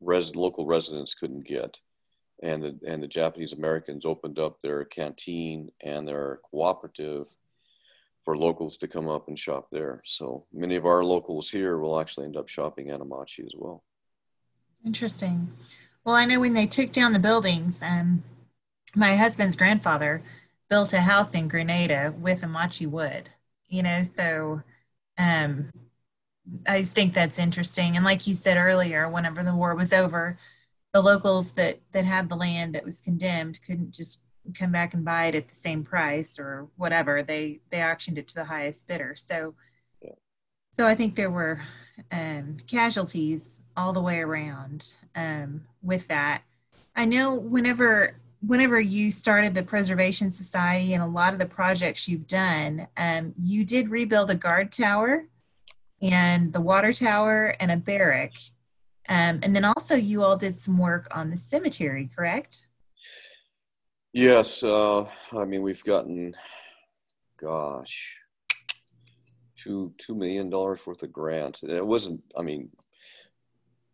res- local residents couldn't get. And the, and the Japanese Americans opened up their canteen and their cooperative for locals to come up and shop there. So many of our locals here will actually end up shopping at Amache as well. Interesting. Well, I know when they took down the buildings, um, my husband's grandfather built a house in Granada with Amache wood, you know, so um, I just think that's interesting. And like you said earlier, whenever the war was over, the locals that that had the land that was condemned couldn't just come back and buy it at the same price or whatever. They they auctioned it to the highest bidder. So yeah. so I think there were um, casualties all the way around um, with that. I know whenever whenever you started the Preservation Society and a lot of the projects you've done, um, you did rebuild a guard tower and the water tower and a barrack. Um, and then also, you all did some work on the cemetery, correct? Yes. Uh, I mean, we've gotten, gosh, two two million dollars worth of grants. It wasn't. I mean,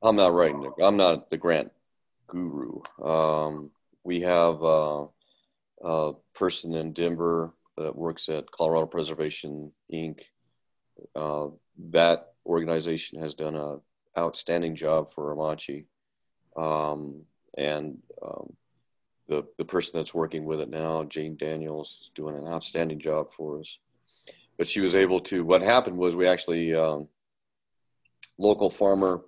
I'm not writing. I'm not the grant guru. Um, we have uh, a person in Denver that works at Colorado Preservation Inc. Uh, that organization has done an outstanding job for Amache. Um, and um, the, the person that's working with it now, Jane Daniels, is doing an outstanding job for us. But she was able to, what happened was we actually, um, local farmer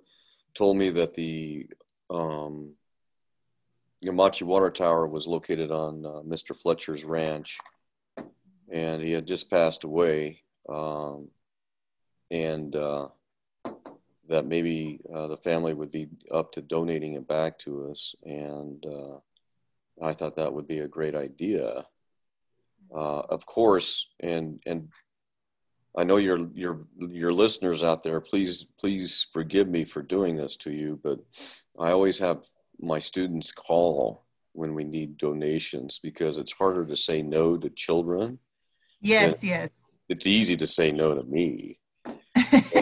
told me that the um, Yamachi Water Tower was located on uh, Mr. Fletcher's ranch, and he had just passed away. Um, and uh, that maybe uh, the family would be up to donating it back to us. And uh, I thought that would be a great idea. Uh, of course, and and I know your your your listeners out there. Please please forgive me for doing this to you, but I always have my students call when we need donations because it's harder to say no to children. Yes, yes. It's easy to say no to me.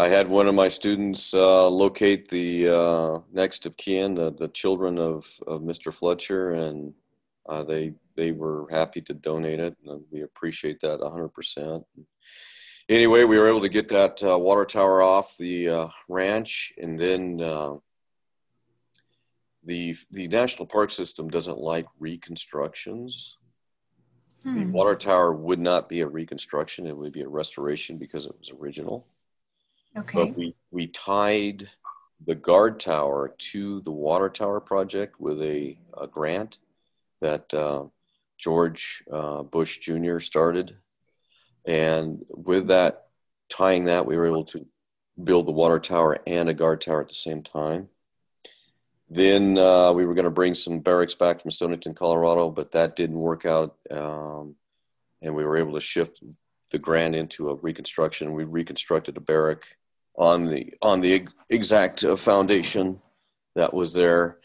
I had one of my students uh, locate the uh, next of kin, the, the children of, of Mr. Fletcher, and uh, they they were happy to donate it. And we appreciate that 100%. Anyway, we were able to get that uh, water tower off the uh, ranch, and then uh, the the National Park System doesn't like reconstructions. Hmm. The water tower would not be a reconstruction; it would be a restoration because it was original. Okay. But we we tied the guard tower to the water tower project with a, a grant that uh, George uh, Bush Jr. started, and with that tying that, we were able to build the water tower and a guard tower at the same time. Then uh, we were going to bring some barracks back from Stonington, Colorado, but that didn't work out. Um, and we were able to shift the grant into a reconstruction. We reconstructed a barrack on the on the exact foundation that was there.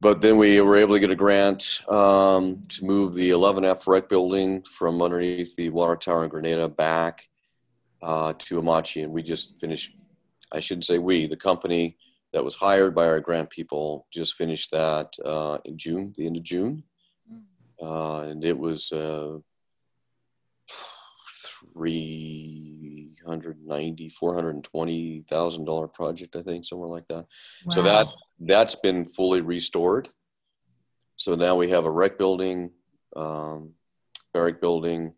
But then we were able to get a grant um, to move the 11F rec building from underneath the water tower in Granada back uh, to Amache, and we just finished. I shouldn't say we, the company that was hired by our grant people just finished that uh, in June, the end of June, uh, and it was uh, three hundred ninety, four hundred and twenty thousand dollar project, I think, somewhere like that. Wow. So that that's been fully restored. So now we have a rec building, um, barrack building,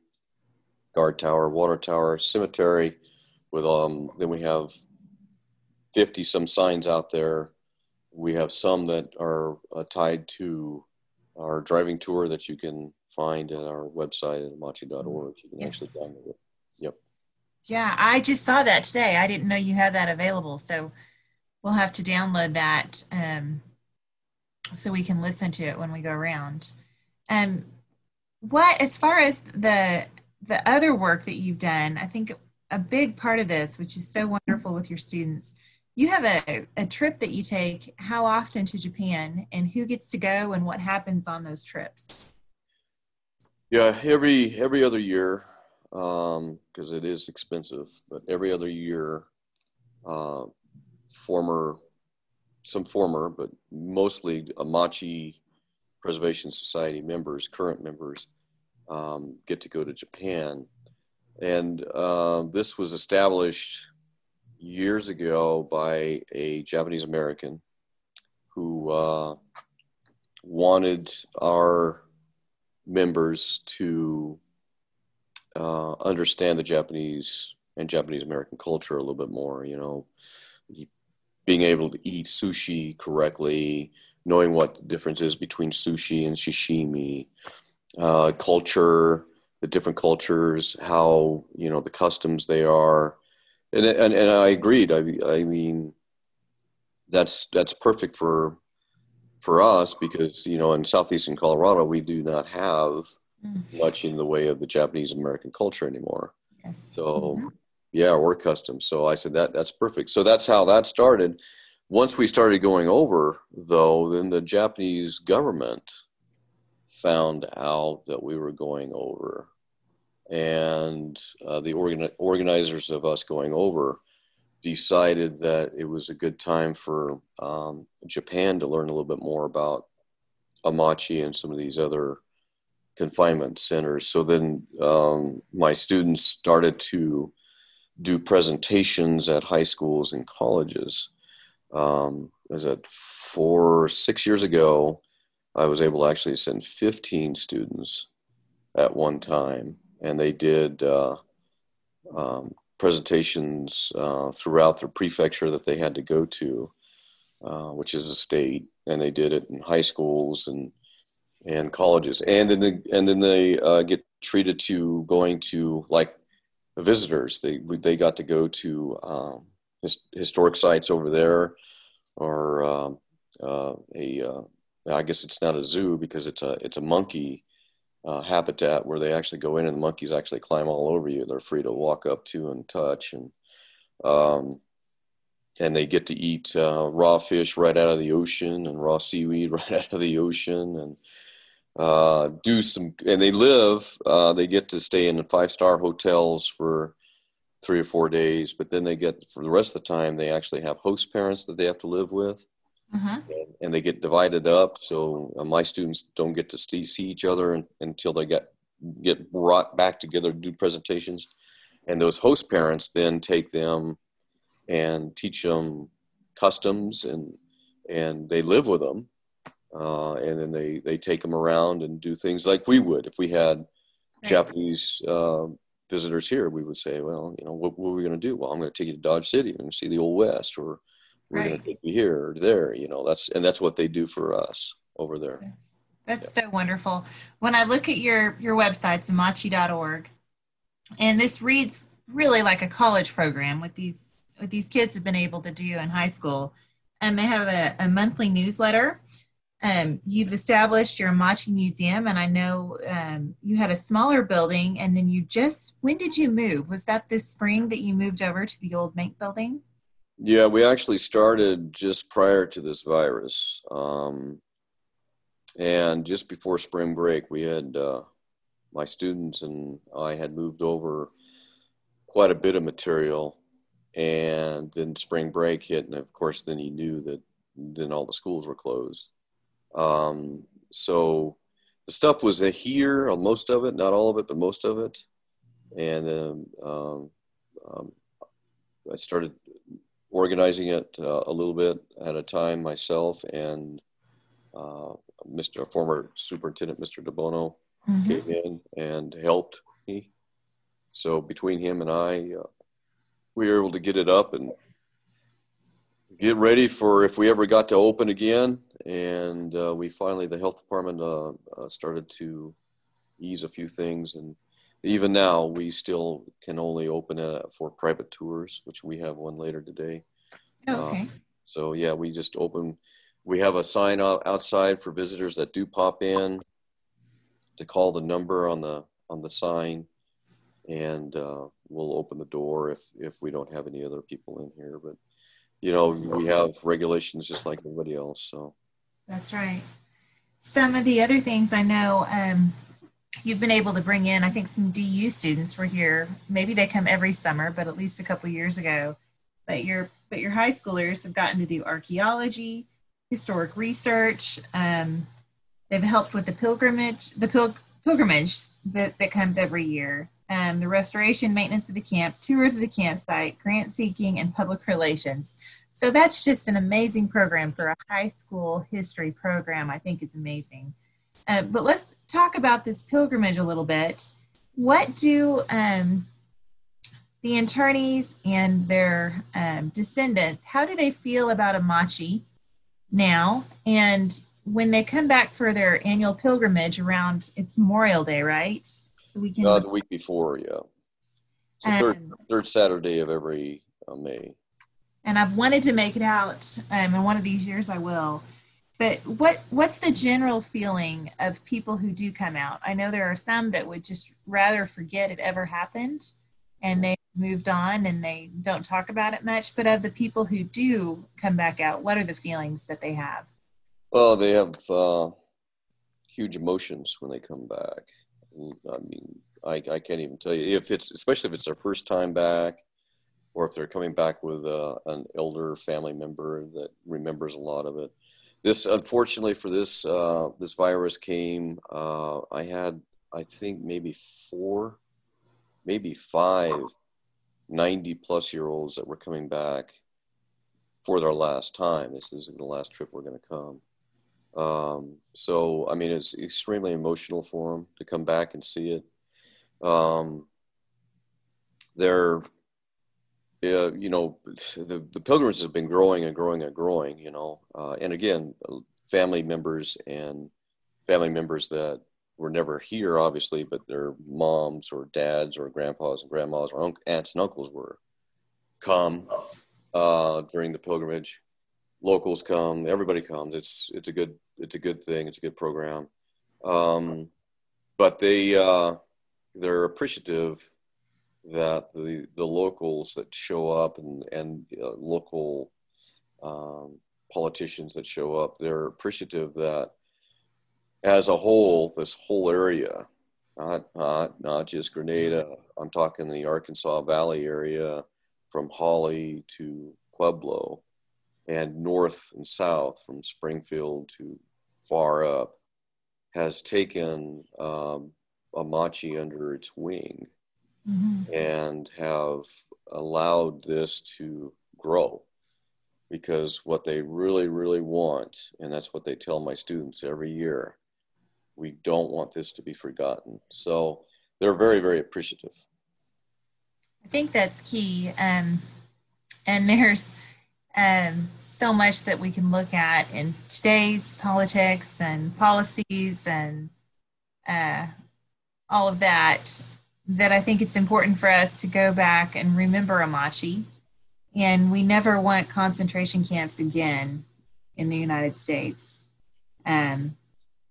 guard tower, water tower, cemetery. With um, then we have fifty some signs out there. We have some that are uh, tied to our driving tour that you can find at our website at amache.org. You can yes. actually download it. Yeah, I just saw that today. I didn't know you had that available. So we'll have to download that um, so we can listen to it when we go around. Um, what, as far as the the other work that you've done, I think a big part of this, which is so wonderful with your students, you have a, a trip that you take how often to Japan and who gets to go and what happens on those trips? Yeah, every every other year, because um, it is expensive, but every other year, uh, former, some former, but mostly Amache Preservation Society members, current members, um, get to go to Japan. And uh, this was established years ago by a Japanese American who uh, wanted our members to uh, understand the Japanese and Japanese American culture a little bit more. You know, being able to eat sushi correctly, knowing what the difference is between sushi and sashimi, uh, culture, the different cultures, how you know the customs they are, and and, and I agreed. I I mean, that's that's perfect for for us because you know in southeastern Colorado we do not have. Much in the way of the Japanese American culture anymore. Yes. So mm-hmm. yeah, we're custom. So I said that that's perfect. So that's how that started. Once we started going over, though, then the Japanese government found out that we were going over, and uh, the organ- organizers of us going over decided that it was a good time for um, Japan to learn a little bit more about Amache and some of these other confinement centers. So then um, my students started to do presentations at high schools and colleges. Um, was it four, six years ago? I was able to actually send 15 students at one time, and they did uh, um, presentations uh, throughout the prefecture that they had to go to, uh, which is a state, and they did it in high schools and and colleges, and then they, and then they uh, get treated to going to like visitors. They they got to go to um, his, historic sites over there, or um, uh, a uh, I guess it's not a zoo because it's a it's a monkey uh, habitat where they actually go in and the monkeys actually climb all over you. They're free to walk up to and touch, and um, and they get to eat uh, raw fish right out of the ocean and raw seaweed right out of the ocean, and uh, do some. And they live. Uh, they get to stay in five star hotels for three or four days, but then they get for the rest of the time they actually have host parents that they have to live with uh-huh. and, and, they get divided up. So uh, my students don't get to see, see each other until they get get brought back together to do presentations. And those host parents then take them and teach them customs and and they live with them. Uh, and then they, they take them around and do things like we would if we had right. Japanese uh, visitors here. We would say, well, you know, what, what are we going to do? Well, I'm going to take you to Dodge City and see the Old West, or we're right. going to take you here or there you know that's and that's what they do for us over there that's, yeah. so wonderful when i look at your your website amache.org and this reads really like a college program with these what these kids have been able to do in high school and they have a, a monthly newsletter um, you've established your Amache Museum, and I know um, you had a smaller building, and then you just, when did you move? Was that this spring that you moved over to the old Mink building? Yeah, we actually started just prior to this virus. Um, and just before spring break, we had uh, my students and I had moved over quite a bit of material. And then spring break hit, and of course, then you knew that then all the schools were closed. Um, so the stuff was here, most of it, not all of it, but most of it. And um, um, I started organizing it uh, a little bit at a time myself, and uh, Mr. former superintendent, Mr. DeBono, mm-hmm. came in and helped me. So between him and I, uh, we were able to get it up and get ready for if we ever got to open again. And uh, we finally, the health department uh, uh, started to ease a few things. And even now, we still can only open it for private tours, which we have one later today. Oh, okay. so, yeah, we just open. We have a sign outside for visitors that do pop in to call the number on the on the sign, and uh, we'll open the door if if we don't have any other people in here. But you know, we have regulations just like everybody else. So that's right. Some of the other things I know um, you've been able to bring in, I think some DU students were here. Maybe they come every summer, but at least a couple years ago. But your but your high schoolers have gotten to do archaeology, historic research. Um, they've helped with the pilgrimage, the pil- pilgrimage that, that comes every year um, the restoration, maintenance of the camp, tours of the campsite, grant seeking, and public relations. So that's just an amazing program for a high school history program. I think is amazing. Uh, but let's talk about this pilgrimage a little bit. What do um, the internees and their um, descendants? How do they feel about Amache now? And when they come back for their annual pilgrimage around it's Memorial Day, right? The weekend? Uh, the week before, yeah. It's the third, third Saturday of every uh, May. And I've wanted to make it out, um, and one of these years I will. But what what's the general feeling of people who do come out? I know there are some that would just rather forget it ever happened, and they moved on and they don't talk about it much. But of the people who do come back out, what are the feelings that they have? Well, they have uh, huge emotions when they come back. I mean, I, I can't even tell you if it's especially if it's their first time back, or if they're coming back with uh, an elder family member that remembers a lot of it. This, unfortunately, for this uh, this virus came. Uh, I had, I think, maybe four, maybe five 90 plus year olds that were coming back for their last time. This is the last trip we're going to come. Um, so, I mean, it's extremely emotional for them to come back and see it. Um, they're, uh, you know, the, the pilgrims have been growing and growing and growing, you know. Uh, and again, family members and family members that were never here, obviously, but their moms or dads or grandpas and grandmas or aunts and uncles were come uh, during the pilgrimage locals come, everybody comes. It's it's a good it's a good thing. It's a good program. Um, but they uh, they're appreciative that the the locals that show up and and uh, local um, politicians that show up, they're appreciative that as a whole, this whole area, not not not just Granada. I'm talking the Arkansas Valley area, from Holly to Pueblo and north and south from Springfield to far up has taken um, Amache under its wing mm-hmm. and have allowed this to grow because what they really really want and that's what they tell my students every year we don't want this to be forgotten. So they're very very appreciative. I think that's key. Um, and there's um, so much that we can look at in today's politics and policies and uh, all of that that I think it's important for us to go back and remember Amache. And we never want concentration camps again in the United States. Um,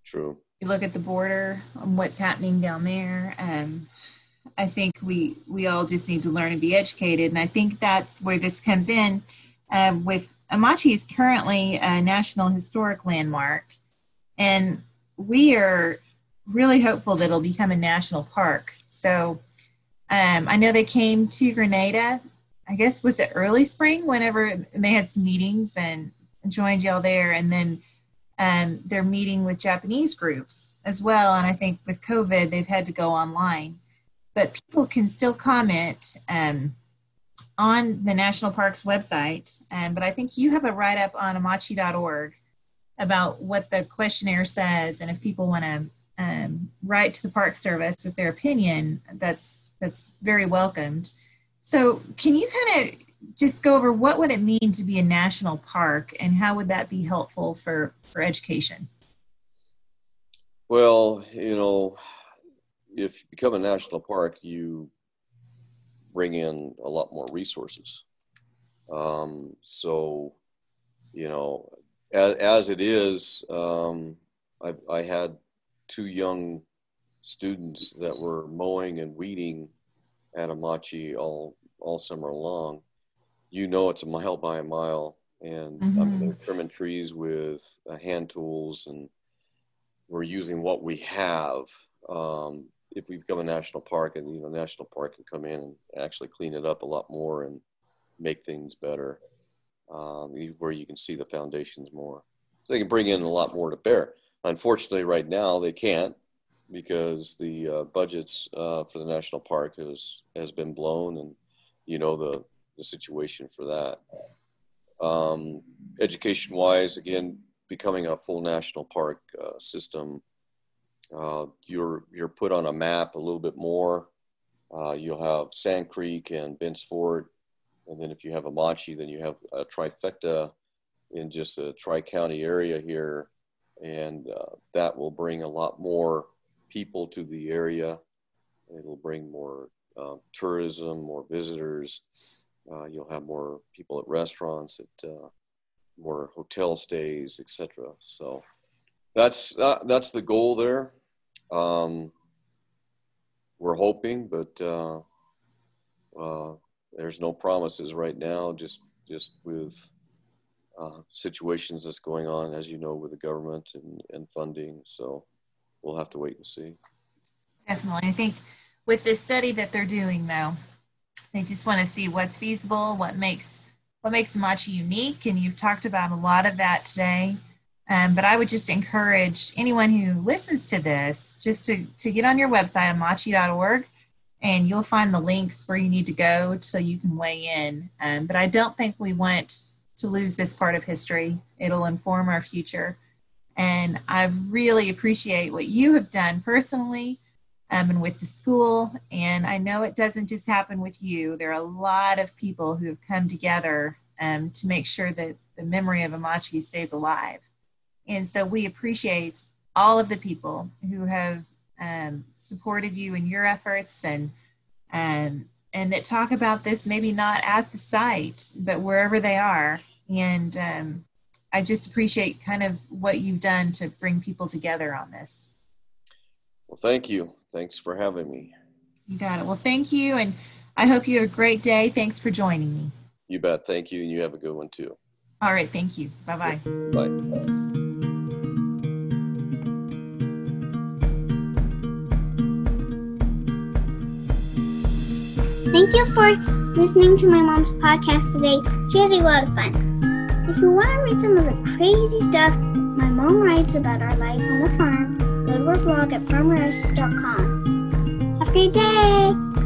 True. You look at the border and what's happening down there. Um, I think we we all just need to learn and be educated, and I think that's where this comes in. Uh, with Amache is currently a national historic landmark, and we are really hopeful that it'll become a national park. So um, I know they came to Granada. I guess was it early spring whenever they had some meetings and joined y'all there, and then um, they're meeting with Japanese groups as well. And I think with COVID, they've had to go online, but people can still comment um, on the national parks website. Um, but I think you have a write up on amache.org about what the questionnaire says, and if people want to um, write to the Park Service with their opinion, that's that's very welcomed. So, can you kind of just go over what would it mean to be a national park, and how would that be helpful for for education? Well, you know, if you become a national park, you bring in a lot more resources. Um, so, you know, as, as it is, um, I, I had two young students that were mowing and weeding at Amache all all summer long. You know, it's a mile by a mile, and mm-hmm. I mean, they're trimming trees with uh, hand tools, and we're using what we have. Um, if we become a national park, and you know, national park can come in and actually clean it up a lot more and make things better, um, where you can see the foundations more. So they can bring in a lot more to bear. Unfortunately, right now they can't because the uh, budgets uh, for the national park has has been blown, and you know the the situation for that. Um, education wise, again, becoming a full national park uh, system, uh, you're you're put on a map a little bit more. Uh, you'll have Sand Creek and Bent's Fort, and then if you have a Amache, then you have a trifecta in just a tri county area here and uh, that will bring a lot more people to the area. It'll bring more uh, tourism, more visitors. Uh, you'll have more people at restaurants, at uh, more hotel stays, etc. So that's uh, that's the goal there. Um, we're hoping, but uh, there's no promises right now. Just just with uh, situations that's going on, as you know, with the government and, and funding. So we'll have to wait and see. Definitely. I think with this study that they're doing, though, they just want to see what's feasible, what makes what makes Amache unique, and you've talked about a lot of that today. Um, but I would just encourage anyone who listens to this just to, to get on your website, amache.org, and you'll find the links where you need to go so you can weigh in. Um, but I don't think we want to lose this part of history. It'll inform our future. And I really appreciate what you have done personally um, and with the school. And I know it doesn't just happen with you, there are a lot of people who have come together um, to make sure that the memory of Amache stays alive. And so we appreciate all of the people who have um, supported you in your efforts and um, and that talk about this maybe not at the site, but wherever they are. And um, I just appreciate kind of what you've done to bring people together on this. Well, thank you. Thanks for having me. You got it. Well, thank you. And I hope you have a great day. Thanks for joining me. You bet. Thank you. And you have a good one too. All right. Thank you. Bye-bye. Bye. Thank you for listening to my mom's podcast today. She had a lot of fun. If you want to read some of the crazy stuff my mom writes about our life on the farm, go to our blog at farmeress.com. Have a great day!